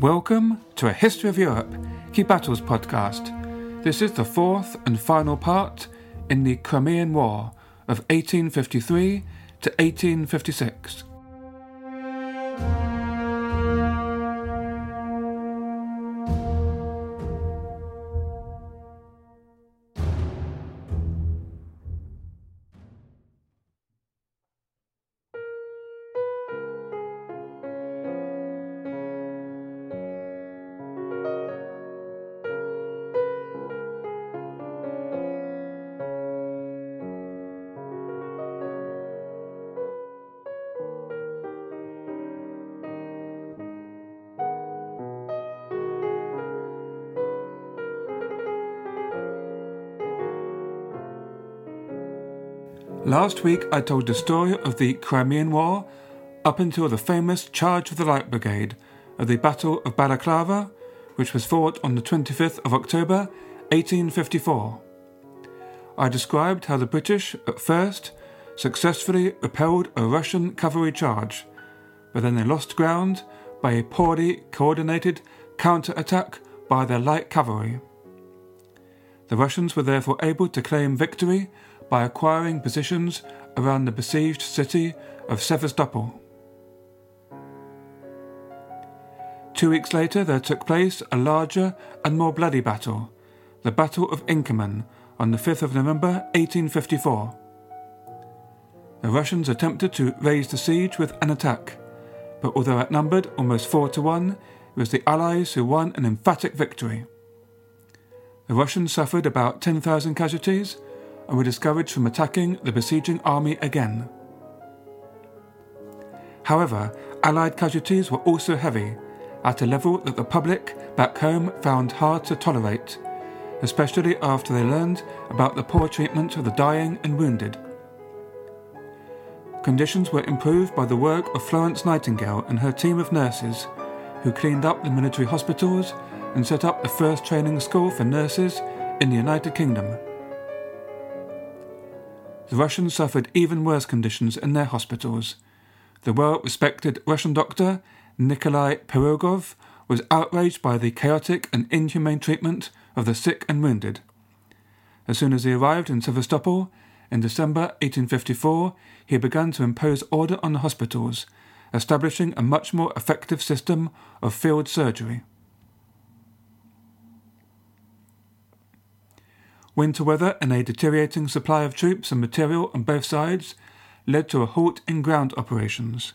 Welcome to A History of Europe, Key Battles podcast. This is the fourth and final part in the Crimean War of 1853 to 1856. Last week I told the story of the Crimean War up until the famous Charge of the Light Brigade at the Battle of Balaclava, which was fought on the 25th of October 1854. I described how the British, at first, successfully repelled a Russian cavalry charge, but then they lost ground by a poorly coordinated counter attack by their light cavalry. The Russians were therefore able to claim victory by acquiring positions around the besieged city of Sevastopol. Two weeks later, there took place a larger and more bloody battle, the Battle of Inkerman, on the 5th of November 1854. The Russians attempted to raise the siege with an attack, but although outnumbered almost four to one, it was the Allies who won an emphatic victory. The Russians suffered about 10,000 casualties and were discouraged from attacking the besieging army again. However, Allied casualties were also heavy, at a level that the public back home found hard to tolerate, especially after they learned about the poor treatment of the dying and wounded. Conditions were improved by the work of Florence Nightingale and her team of nurses, who cleaned up the military hospitals and set up the first training school for nurses in the United Kingdom. The Russians suffered even worse conditions in their hospitals. The well respected Russian doctor, Nikolai Pirogov, was outraged by the chaotic and inhumane treatment of the sick and wounded. As soon as he arrived in Sevastopol, in December 1854, he began to impose order on the hospitals, establishing a much more effective system of field surgery. Winter weather and a deteriorating supply of troops and material on both sides led to a halt in ground operations.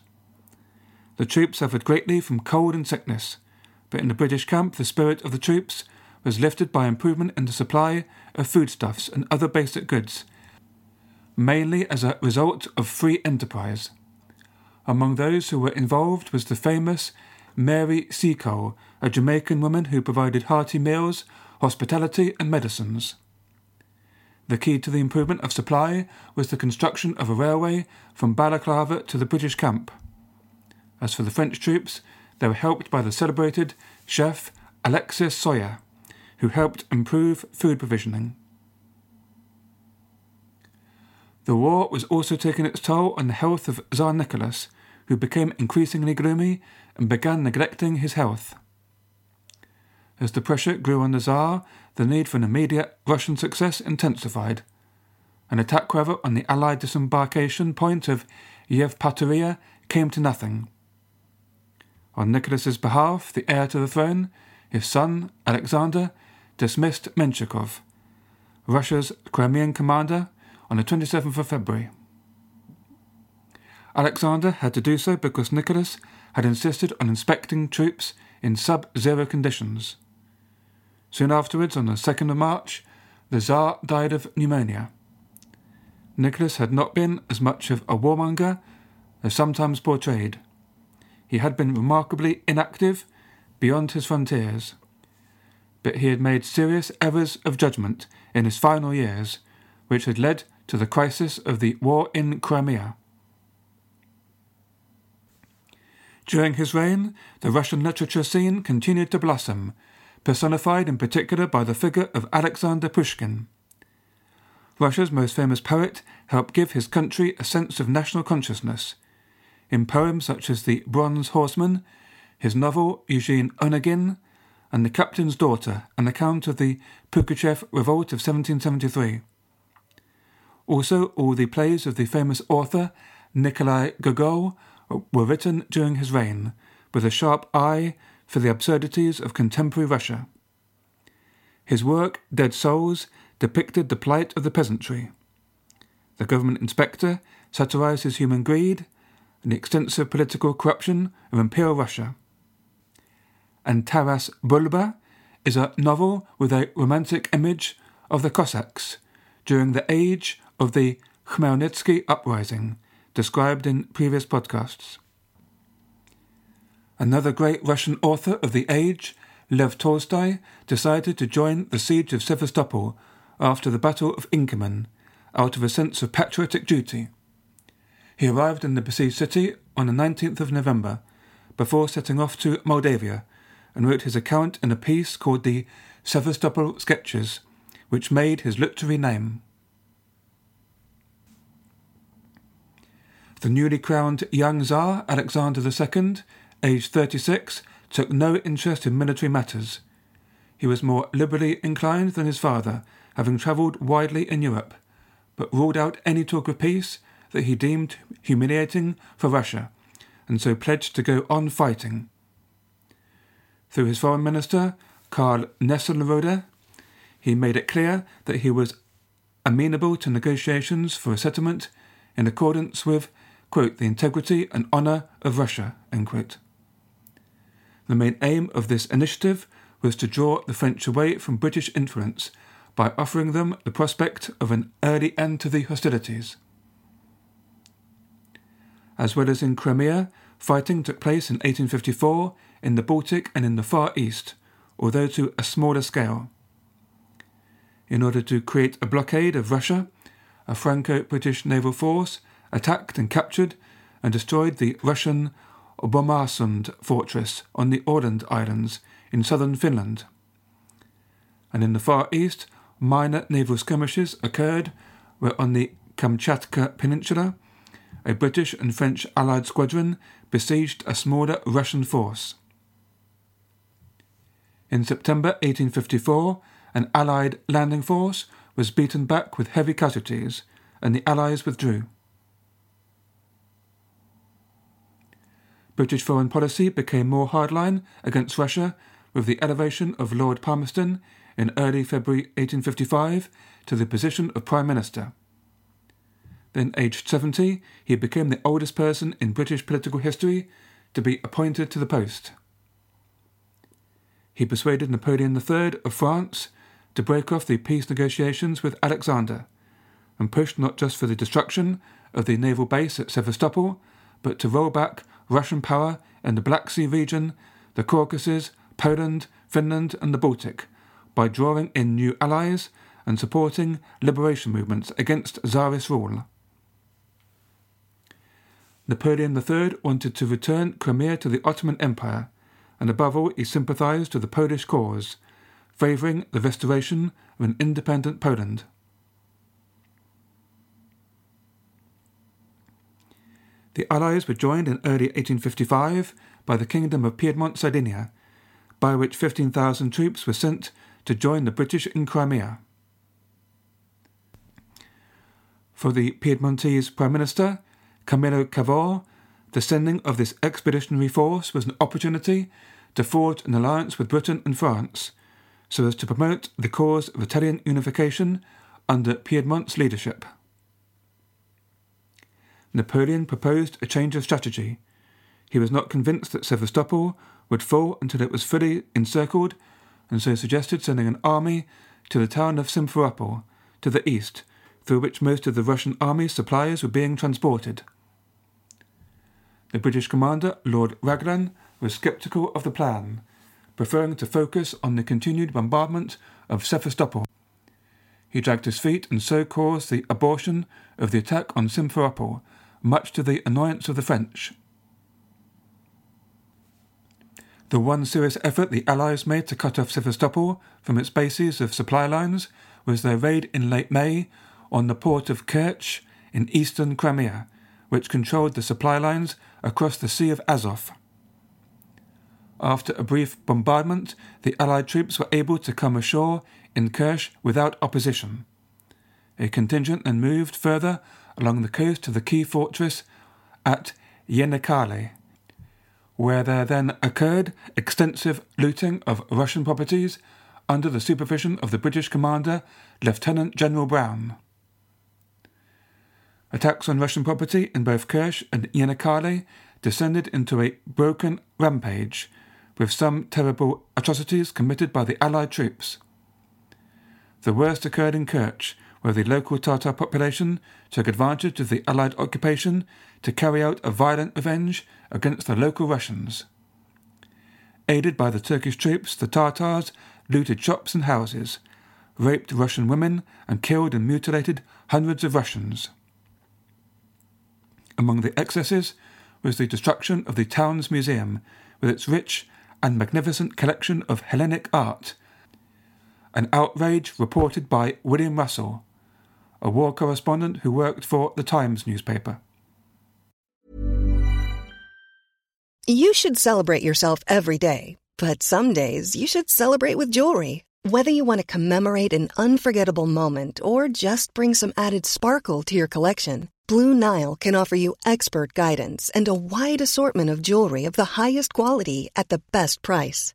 The troops suffered greatly from cold and sickness, but in the British camp the spirit of the troops was lifted by improvement in the supply of foodstuffs and other basic goods, mainly as a result of free enterprise. Among those who were involved was the famous Mary Seacole, a Jamaican woman who provided hearty meals, hospitality, and medicines. The key to the improvement of supply was the construction of a railway from Balaclava to the British camp. As for the French troops, they were helped by the celebrated chef Alexis Soyer, who helped improve food provisioning. The war was also taking its toll on the health of Tsar Nicholas, who became increasingly gloomy and began neglecting his health. As the pressure grew on the Tsar, the need for an immediate Russian success intensified. An attack, however, on the Allied disembarkation point of Yevpatoria came to nothing. On Nicholas's behalf, the heir to the throne, his son, Alexander, dismissed Menshikov, Russia's Crimean commander, on the 27th of February. Alexander had to do so because Nicholas had insisted on inspecting troops in sub zero conditions. Soon afterwards, on the 2nd of March, the Tsar died of pneumonia. Nicholas had not been as much of a warmonger as sometimes portrayed. He had been remarkably inactive beyond his frontiers, but he had made serious errors of judgment in his final years, which had led to the crisis of the war in Crimea. During his reign, the Russian literature scene continued to blossom, personified in particular by the figure of Alexander Pushkin. Russia's most famous poet helped give his country a sense of national consciousness. In poems such as The Bronze Horseman, his novel Eugene Onegin, and The Captain's Daughter, an account of the Pugachev Revolt of 1773. Also, all the plays of the famous author Nikolai Gogol were written during his reign, with a sharp eye for the absurdities of contemporary Russia. His work, Dead Souls, depicted the plight of the peasantry. The government inspector satirizes human greed and the extensive political corruption of Imperial Russia. And Taras Bulba is a novel with a romantic image of the Cossacks during the age of the Khmelnytsky uprising, described in previous podcasts. Another great Russian author of the age, Lev Tolstoy, decided to join the siege of Sevastopol after the Battle of Inkerman out of a sense of patriotic duty. He arrived in the besieged city on the 19th of November before setting off to Moldavia and wrote his account in a piece called the Sevastopol Sketches, which made his literary name. The newly crowned young Tsar Alexander II, aged 36, took no interest in military matters. He was more liberally inclined than his father, having travelled widely in Europe, but ruled out any talk of peace that he deemed humiliating for Russia, and so pledged to go on fighting. Through his foreign minister, Karl Nesselrode, he made it clear that he was amenable to negotiations for a settlement in accordance with quote, the integrity and honour of Russia. The main aim of this initiative was to draw the French away from British influence by offering them the prospect of an early end to the hostilities. As well as in Crimea, fighting took place in 1854 in the Baltic and in the Far East, although to a smaller scale. In order to create a blockade of Russia, a Franco British naval force attacked and captured and destroyed the Russian Bomarsund fortress on the Åland Islands in southern Finland. And in the Far East, minor naval skirmishes occurred where on the Kamchatka Peninsula, a British and French Allied squadron besieged a smaller Russian force. In September 1854, an Allied landing force was beaten back with heavy casualties, and the Allies withdrew. British foreign policy became more hardline against Russia with the elevation of Lord Palmerston in early February 1855 to the position of Prime Minister. Then, aged 70, he became the oldest person in British political history to be appointed to the post. He persuaded Napoleon III of France to break off the peace negotiations with Alexander and pushed not just for the destruction of the naval base at Sevastopol, but to roll back Russian power in the Black Sea region, the Caucasus, Poland, Finland, and the Baltic by drawing in new allies and supporting liberation movements against Tsarist rule. Napoleon III wanted to return Crimea to the Ottoman Empire, and above all, he sympathized with the Polish cause, favoring the restoration of an independent Poland. The Allies were joined in early 1855 by the Kingdom of Piedmont Sardinia, by which 15,000 troops were sent to join the British in Crimea. For the Piedmontese Prime Minister, Camillo Cavour, the sending of this expeditionary force was an opportunity to forge an alliance with Britain and France so as to promote the cause of Italian unification under Piedmont's leadership. Napoleon proposed a change of strategy. He was not convinced that Sevastopol would fall until it was fully encircled, and so suggested sending an army to the town of Simferopol, to the east, through which most of the Russian army's supplies were being transported. The British commander, Lord Raglan, was sceptical of the plan, preferring to focus on the continued bombardment of Sevastopol. He dragged his feet and so caused the abortion of the attack on Simferopol, much to the annoyance of the French. The one serious effort the Allies made to cut off Sevastopol from its bases of supply lines was their raid in late May on the port of Kerch in eastern Crimea, which controlled the supply lines across the Sea of Azov. After a brief bombardment, the Allied troops were able to come ashore in Kerch without opposition. A contingent then moved further along the coast to the key fortress at Yenikale, where there then occurred extensive looting of Russian properties under the supervision of the British commander, Lieutenant General Brown. Attacks on Russian property in both Kerch and Yenikale descended into a broken rampage, with some terrible atrocities committed by the Allied troops. The worst occurred in Kerch, where the local Tatar population took advantage of the Allied occupation to carry out a violent revenge against the local Russians. Aided by the Turkish troops, the Tatars looted shops and houses, raped Russian women, and killed and mutilated hundreds of Russians. Among the excesses was the destruction of the town's museum, with its rich and magnificent collection of Hellenic art, an outrage reported by William Russell, a war correspondent who worked for the Times newspaper. You should celebrate yourself every day, but some days you should celebrate with jewelry. Whether you want to commemorate an unforgettable moment or just bring some added sparkle to your collection, Blue Nile can offer you expert guidance and a wide assortment of jewelry of the highest quality at the best price.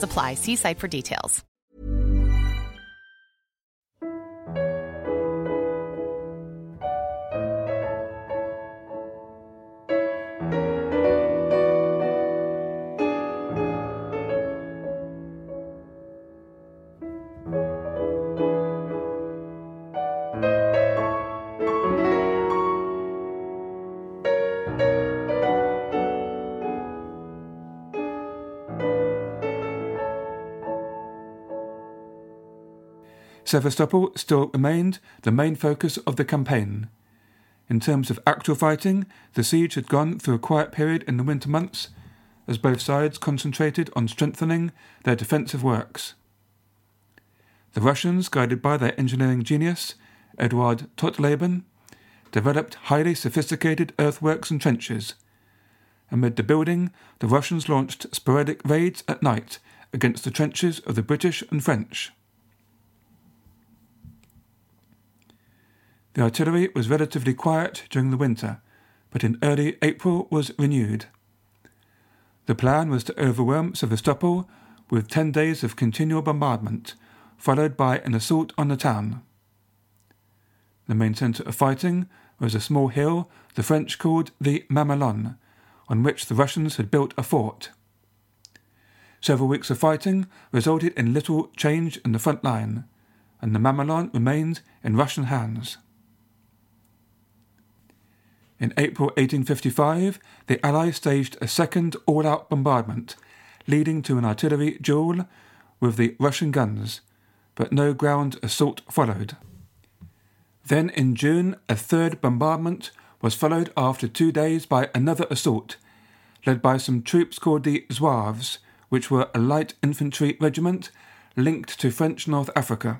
apply. See site for details. Sevastopol still remained the main focus of the campaign. In terms of actual fighting, the siege had gone through a quiet period in the winter months, as both sides concentrated on strengthening their defensive works. The Russians, guided by their engineering genius, Eduard Totleben, developed highly sophisticated earthworks and trenches. Amid the building, the Russians launched sporadic raids at night against the trenches of the British and French. The artillery was relatively quiet during the winter, but in early April was renewed. The plan was to overwhelm Sevastopol with ten days of continual bombardment, followed by an assault on the town. The main centre of fighting was a small hill the French called the Mamelon, on which the Russians had built a fort. Several weeks of fighting resulted in little change in the front line, and the Mamelon remained in Russian hands. In April 1855, the Allies staged a second all out bombardment, leading to an artillery duel with the Russian guns, but no ground assault followed. Then in June, a third bombardment was followed after two days by another assault, led by some troops called the Zouaves, which were a light infantry regiment linked to French North Africa.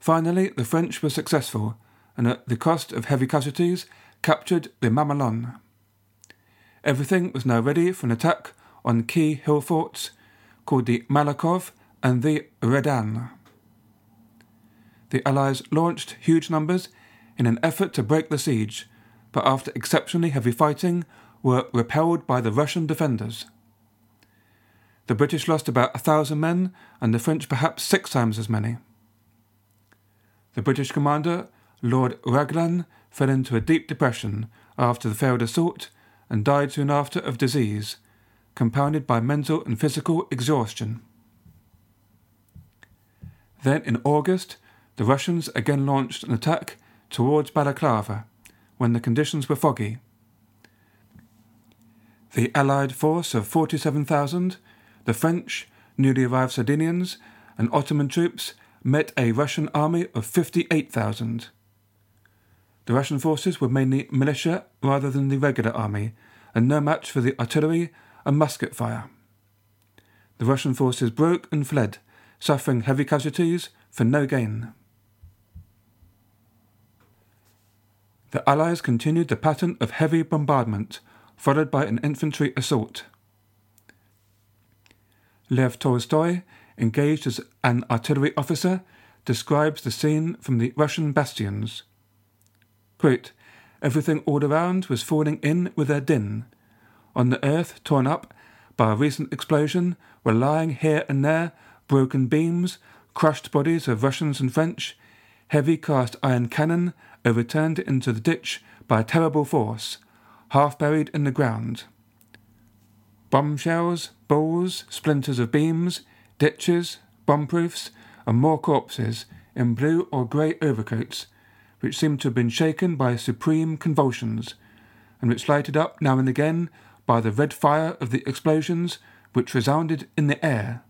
Finally, the French were successful, and at the cost of heavy casualties, captured the Mamelon. Everything was now ready for an attack on key hill forts called the Malakoff and the Redan. The Allies launched huge numbers in an effort to break the siege, but after exceptionally heavy fighting, were repelled by the Russian defenders. The British lost about a thousand men, and the French perhaps six times as many. The British commander, Lord Raglan, fell into a deep depression after the failed assault and died soon after of disease, compounded by mental and physical exhaustion. Then in August, the Russians again launched an attack towards Balaclava when the conditions were foggy. The Allied force of 47,000, the French, newly arrived Sardinians, and Ottoman troops met a Russian army of 58,000. The Russian forces were mainly militia rather than the regular army, and no match for the artillery and musket fire. The Russian forces broke and fled, suffering heavy casualties for no gain. The Allies continued the pattern of heavy bombardment, followed by an infantry assault. Lev Tolstoy, engaged as an artillery officer, describes the scene from the Russian bastions. Quote, Everything all around was falling in with their din. On the earth, torn up by a recent explosion, were lying here and there broken beams, crushed bodies of Russians and French, heavy cast iron cannon overturned into the ditch by a terrible force, half buried in the ground. Bomb shells, balls, splinters of beams, ditches, bomb proofs, and more corpses in blue or grey overcoats, which seemed to have been shaken by supreme convulsions, and which lighted up now and again by the red fire of the explosions which resounded in the air.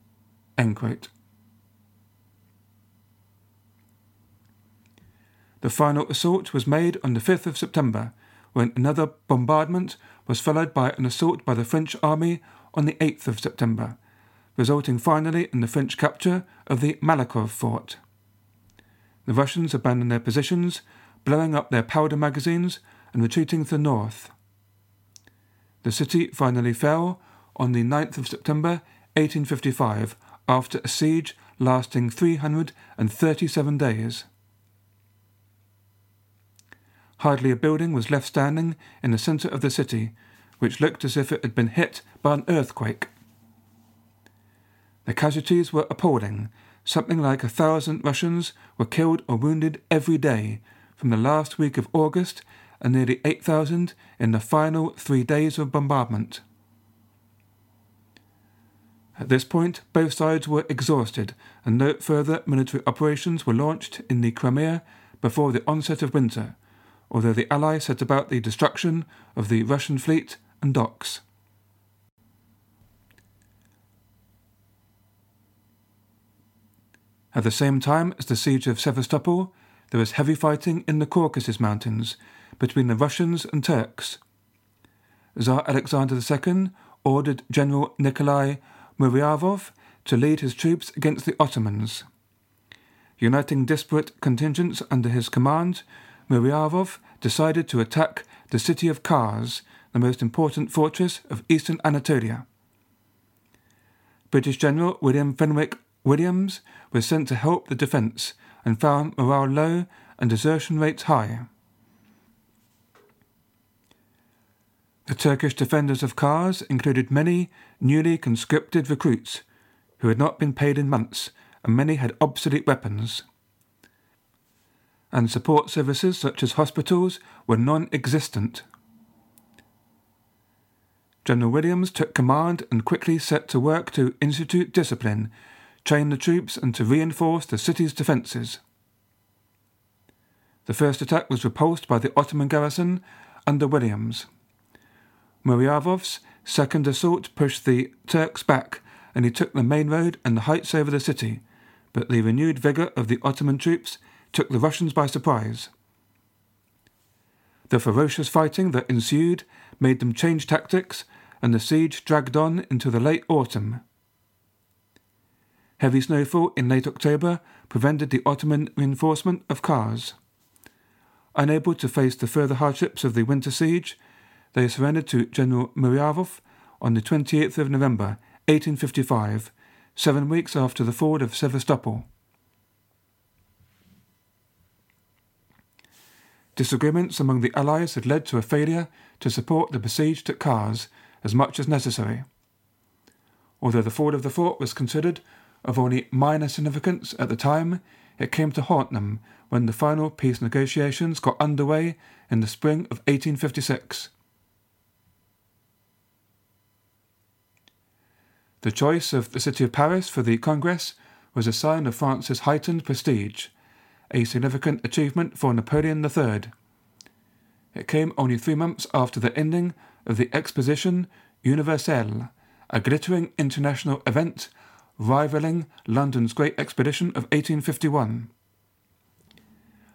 The final assault was made on the 5th of September, when another bombardment was followed by an assault by the French army on the 8th of September, resulting finally in the French capture of the Malakoff fort. The Russians abandoned their positions, blowing up their powder magazines and retreating to the north. The city finally fell on the 9th of September 1855 after a siege lasting 337 days. Hardly a building was left standing in the centre of the city, which looked as if it had been hit by an earthquake. The casualties were appalling. Something like a thousand Russians were killed or wounded every day from the last week of August and nearly 8,000 in the final three days of bombardment. At this point, both sides were exhausted, and no further military operations were launched in the Crimea before the onset of winter, although the Allies set about the destruction of the Russian fleet and docks. At the same time as the siege of Sevastopol, there was heavy fighting in the Caucasus Mountains between the Russians and Turks. Tsar Alexander II ordered General Nikolai Muravyov to lead his troops against the Ottomans. Uniting disparate contingents under his command, Muravyov decided to attack the city of Kars, the most important fortress of eastern Anatolia. British General William Fenwick Williams was sent to help the defence and found morale low and desertion rates high. The Turkish defenders of Kars included many newly conscripted recruits who had not been paid in months, and many had obsolete weapons and support services such as hospitals were non existent. General Williams took command and quickly set to work to institute discipline, train the troops, and to reinforce the city's defences. The first attack was repulsed by the Ottoman garrison under Williams. Muravyov's second assault pushed the Turks back, and he took the main road and the heights over the city, but the renewed vigour of the Ottoman troops took the Russians by surprise. The ferocious fighting that ensued made them change tactics, and the siege dragged on into the late autumn. Heavy snowfall in late October prevented the Ottoman reinforcement of Kars. Unable to face the further hardships of the winter siege, they surrendered to General Muravyov on the 28th of November, 1855, seven weeks after the fall of Sevastopol. Disagreements among the Allies had led to a failure to support the besieged at Kars as much as necessary. Although the fall of the fort was considered of only minor significance at the time, it came to haunt them when the final peace negotiations got underway in the spring of 1856. The choice of the city of Paris for the Congress was a sign of France's heightened prestige, a significant achievement for Napoleon III. It came only three months after the ending of the Exposition Universelle, a glittering international event rivaling London's Great Exhibition of 1851.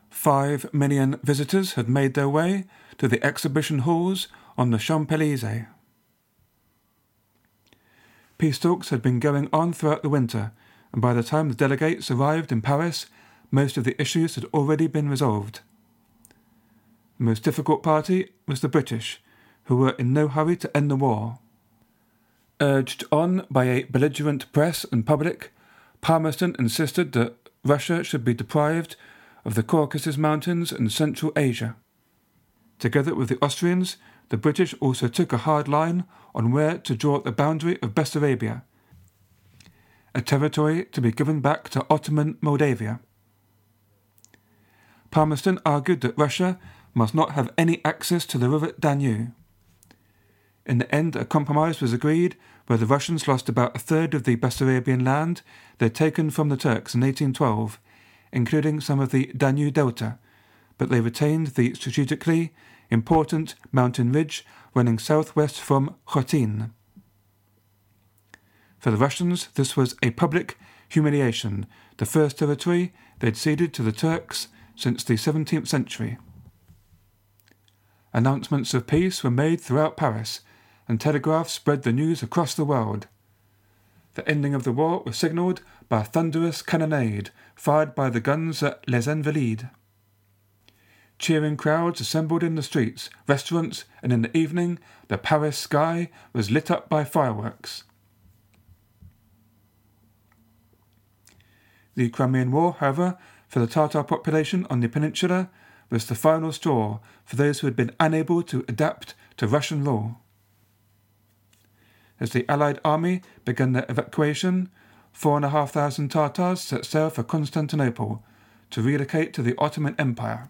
Five million visitors had made their way to the exhibition halls on the Champs Elysees. Peace talks had been going on throughout the winter, and by the time the delegates arrived in Paris, most of the issues had already been resolved. The most difficult party was the British, who were in no hurry to end the war. Urged on by a belligerent press and public, Palmerston insisted that Russia should be deprived of the Caucasus Mountains and Central Asia. Together with the Austrians, the British also took a hard line on where to draw the boundary of Bessarabia, a territory to be given back to Ottoman Moldavia. Palmerston argued that Russia must not have any access to the river Danube. In the end, a compromise was agreed where the Russians lost about a third of the Bessarabian land they had taken from the Turks in 1812, including some of the Danube Delta, but they retained the strategically important mountain ridge running southwest from Khotin. For the Russians, this was a public humiliation, the first territory they had ceded to the Turks since the 17th century. Announcements of peace were made throughout Paris, and telegraphs spread the news across the world. The ending of the war was signalled by a thunderous cannonade fired by the guns at Les Invalides. Cheering crowds assembled in the streets, restaurants, and in the evening the Paris sky was lit up by fireworks. The Crimean War, however, for the Tatar population on the peninsula was the final straw for those who had been unable to adapt to Russian rule. As the Allied army began their evacuation, four and a half thousand Tatars set sail for Constantinople to relocate to the Ottoman Empire.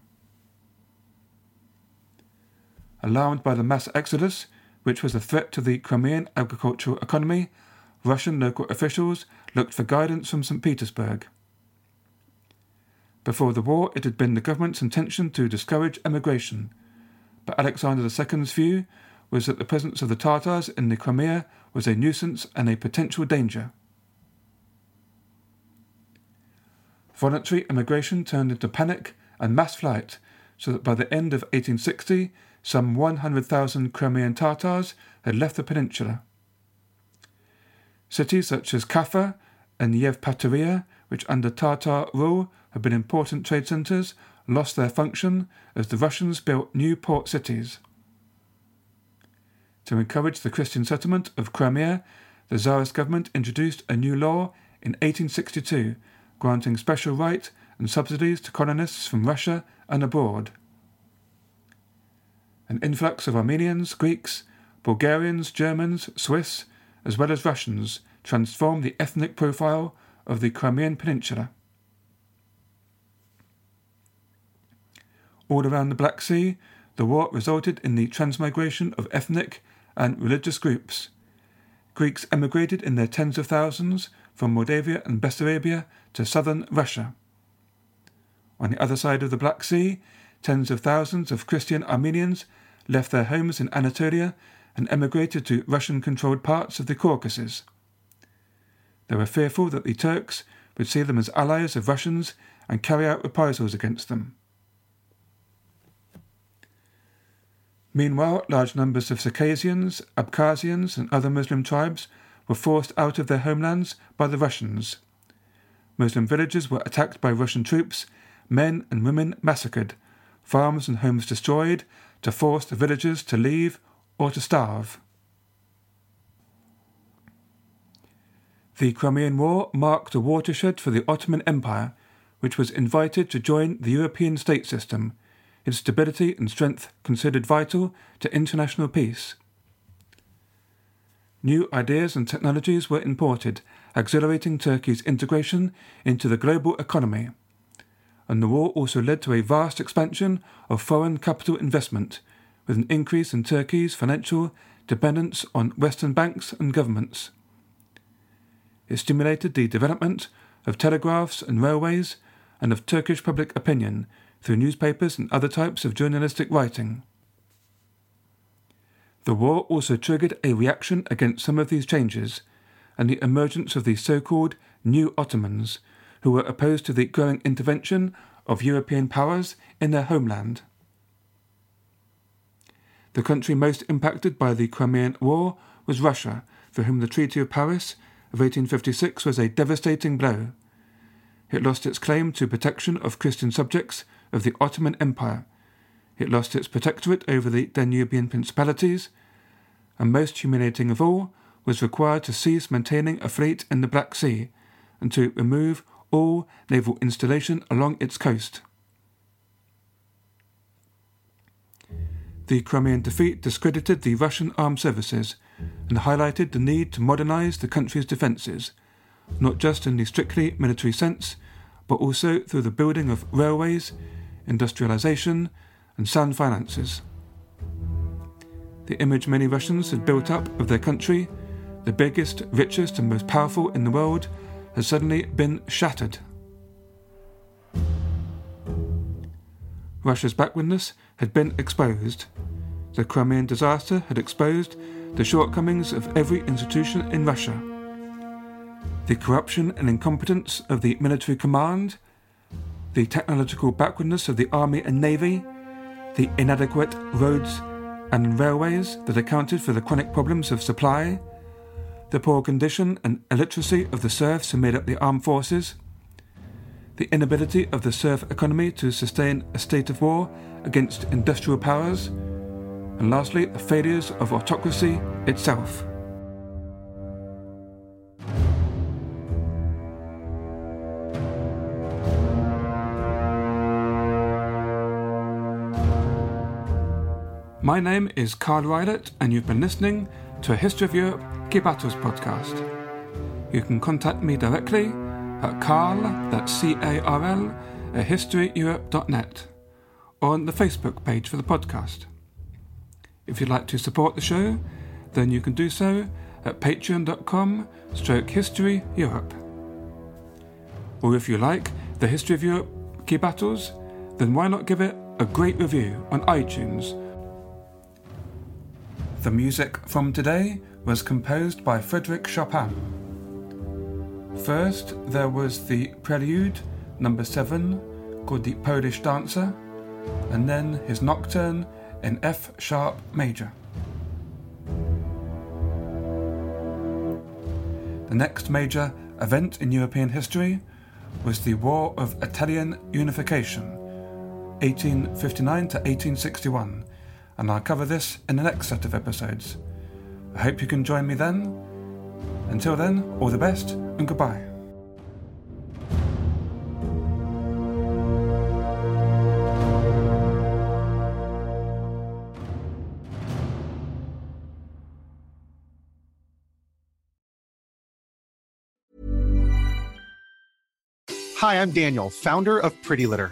Alarmed by the mass exodus, which was a threat to the Crimean agricultural economy, Russian local officials looked for guidance from St. Petersburg. Before the war, it had been the government's intention to discourage emigration, but Alexander II's view was that the presence of the Tatars in the Crimea was a nuisance and a potential danger. Voluntary emigration turned into panic and mass flight, so that by the end of 1860, some 100,000 Crimean Tatars had left the peninsula. Cities such as Kaffa and Yevpatoria, which under Tatar rule had been important trade centres, lost their function as the Russians built new port cities. To encourage the Christian settlement of Crimea, the Tsarist government introduced a new law in 1862 granting special right and subsidies to colonists from Russia and abroad an influx of Armenians, Greeks, Bulgarians, Germans, Swiss, as well as Russians, transformed the ethnic profile of the Crimean Peninsula. All around the Black Sea, the war resulted in the transmigration of ethnic and religious groups. Greeks emigrated in their tens of thousands from Moldavia and Bessarabia to southern Russia. On the other side of the Black Sea, tens of thousands of Christian Armenians left their homes in Anatolia and emigrated to Russian controlled parts of the Caucasus. They were fearful that the Turks would see them as allies of Russians and carry out reprisals against them. Meanwhile, large numbers of Circassians, Abkhazians, and other Muslim tribes were forced out of their homelands by the Russians. Muslim villages were attacked by Russian troops, men and women massacred, farms and homes destroyed to force the villagers to leave or to starve. The Crimean War marked a watershed for the Ottoman Empire, which was invited to join the European state system, its stability and strength considered vital to international peace. New ideas and technologies were imported, accelerating Turkey's integration into the global economy. And the war also led to a vast expansion of foreign capital investment, with an increase in Turkey's financial dependence on Western banks and governments. It stimulated the development of telegraphs and railways and of Turkish public opinion through newspapers and other types of journalistic writing. The war also triggered a reaction against some of these changes and the emergence of the so called New Ottomans, who were opposed to the growing intervention of European powers in their homeland. The country most impacted by the Crimean War was Russia, for whom the Treaty of Paris of 1856 was a devastating blow. It lost its claim to protection of Christian subjects of the Ottoman Empire. It lost its protectorate over the Danubian principalities, and most humiliating of all, was required to cease maintaining a fleet in the Black Sea and to remove all naval installation along its coast. The Crimean defeat discredited the Russian armed services and highlighted the need to modernize the country's defences, not just in the strictly military sense, but also through the building of railways, industrialization, and sound finances. The image many Russians had built up of their country, the biggest, richest, and most powerful in the world, has suddenly been shattered. Russia's backwardness had been exposed. The Crimean disaster had exposed the shortcomings of every institution in Russia. The corruption and incompetence of the military command, the technological backwardness of the army and navy, the inadequate roads and railways that accounted for the chronic problems of supply, the poor condition and illiteracy of the serfs who made up the armed forces, the inability of the serf economy to sustain a state of war against industrial powers, and lastly, the failures of autocracy itself. My name is Carl Rylett, and you've been listening to a History of Europe Key Battles podcast. You can contact me directly at carl, that's C-A-R-L, at historyeurope.net, or on the Facebook page for the podcast. If you'd like to support the show, then you can do so at patreon.com stroke history Europe. Or if you like the History of Europe Key Battles, then why not give it a great review on iTunes the music from today was composed by Frédéric Chopin. First, there was the Prelude, number 7, called the Polish Dancer, and then his Nocturne in F sharp major. The next major event in European history was the War of Italian Unification, 1859 to 1861 and I'll cover this in the next set of episodes. I hope you can join me then. Until then, all the best and goodbye. Hi, I'm Daniel, founder of Pretty Litter.